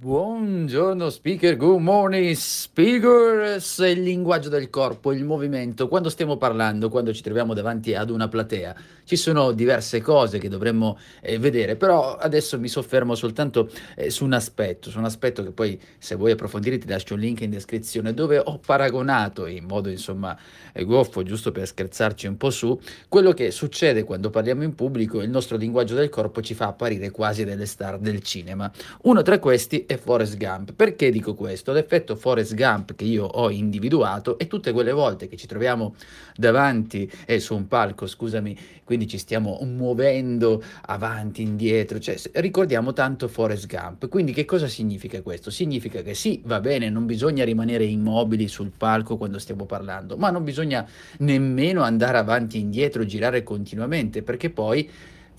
Buongiorno speaker, good morning speakers, il linguaggio del corpo, il movimento, quando stiamo parlando, quando ci troviamo davanti ad una platea, ci sono diverse cose che dovremmo eh, vedere, però adesso mi soffermo soltanto eh, su un aspetto, su un aspetto che poi se vuoi approfondire ti lascio un link in descrizione dove ho paragonato in modo insomma eh, goffo, giusto per scherzarci un po' su, quello che succede quando parliamo in pubblico, il nostro linguaggio del corpo ci fa apparire quasi delle star del cinema. Uno tra questi e Forrest Gump. Perché dico questo? L'effetto Forrest Gump che io ho individuato è tutte quelle volte che ci troviamo davanti e eh, su un palco, scusami, quindi ci stiamo muovendo avanti, indietro, cioè ricordiamo tanto Forrest Gump. Quindi che cosa significa questo? Significa che sì, va bene, non bisogna rimanere immobili sul palco quando stiamo parlando, ma non bisogna nemmeno andare avanti e indietro, girare continuamente, perché poi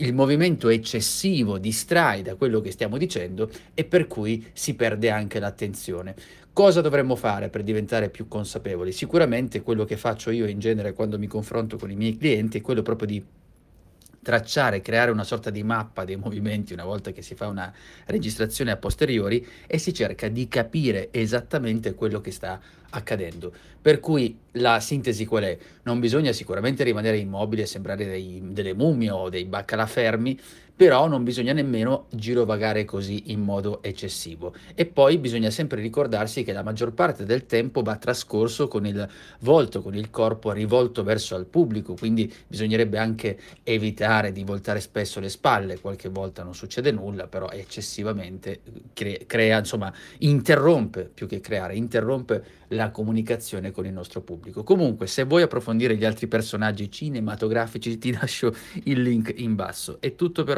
il movimento eccessivo distrae da quello che stiamo dicendo e per cui si perde anche l'attenzione. Cosa dovremmo fare per diventare più consapevoli? Sicuramente quello che faccio io in genere quando mi confronto con i miei clienti è quello proprio di tracciare, creare una sorta di mappa dei movimenti una volta che si fa una registrazione a posteriori e si cerca di capire esattamente quello che sta accadendo. Per cui la sintesi qual è? Non bisogna sicuramente rimanere immobili e sembrare dei, delle mummie o dei baccalà fermi, però non bisogna nemmeno girovagare così in modo eccessivo. E poi bisogna sempre ricordarsi che la maggior parte del tempo va trascorso con il volto, con il corpo rivolto verso al pubblico, quindi bisognerebbe anche evitare di voltare spesso le spalle, qualche volta non succede nulla, però eccessivamente cre- crea, insomma, interrompe più che creare, interrompe la comunicazione con il nostro pubblico. Comunque, se vuoi approfondire gli altri personaggi cinematografici, ti lascio il link in basso. È tutto per